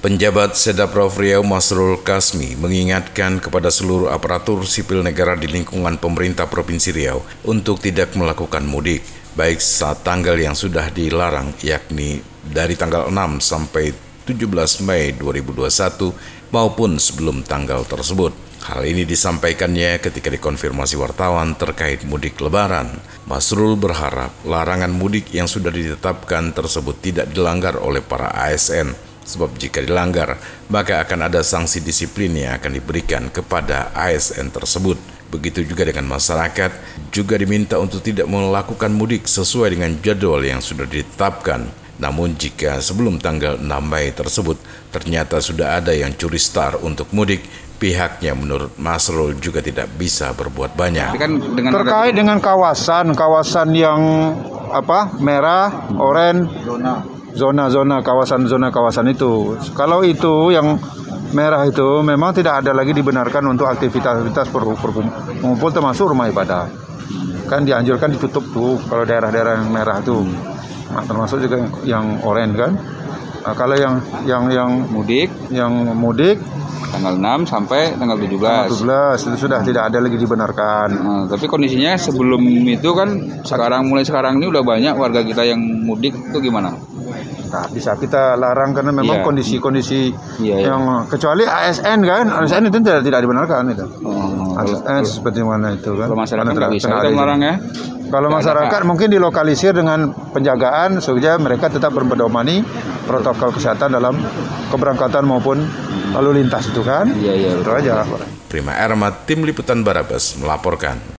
Penjabat Sedaprov Riau Masrul Kasmi mengingatkan kepada seluruh aparatur sipil negara di lingkungan pemerintah Provinsi Riau untuk tidak melakukan mudik, baik saat tanggal yang sudah dilarang yakni dari tanggal 6 sampai 17 Mei 2021 maupun sebelum tanggal tersebut. Hal ini disampaikannya ketika dikonfirmasi wartawan terkait mudik lebaran. Masrul berharap larangan mudik yang sudah ditetapkan tersebut tidak dilanggar oleh para ASN Sebab jika dilanggar, maka akan ada sanksi disiplin yang akan diberikan kepada ASN tersebut. Begitu juga dengan masyarakat, juga diminta untuk tidak melakukan mudik sesuai dengan jadwal yang sudah ditetapkan. Namun jika sebelum tanggal 6 Mei tersebut ternyata sudah ada yang curi star untuk mudik, pihaknya menurut Masrul juga tidak bisa berbuat banyak. Kan dengan Terkait dengan kawasan, kawasan yang apa merah, oranye, zona-zona kawasan zona kawasan itu. Kalau itu yang merah itu memang tidak ada lagi dibenarkan untuk aktivitas-aktivitas berkumpul termasuk rumah ibadah. Kan dianjurkan ditutup tuh kalau daerah-daerah yang merah itu. Nah, termasuk juga yang oranye kan. Nah, kalau yang yang yang mudik, yang mudik tanggal 6 sampai tanggal 17. Tanggal 17 itu sudah tidak ada lagi dibenarkan. Nah, tapi kondisinya sebelum itu kan sekarang mulai sekarang ini udah banyak warga kita yang mudik itu gimana? Nah, bisa kita larang karena memang iya. kondisi-kondisi yeah. yeah, yang kecuali ASN kan, ASN itu tidak tidak dibenarkan itu. Oh, ASN seperti mana itu kan? Kalau masyarakat tidak bisa kita melarang ya. Kalau masyarakat mungkin dilokalisir dengan penjagaan supaya mereka tetap berpedomani protokol kesehatan dalam keberangkatan maupun lalu lintas itu kan. Iya iya. Itu aja. Prima Erma, Tim Liputan Barabas melaporkan.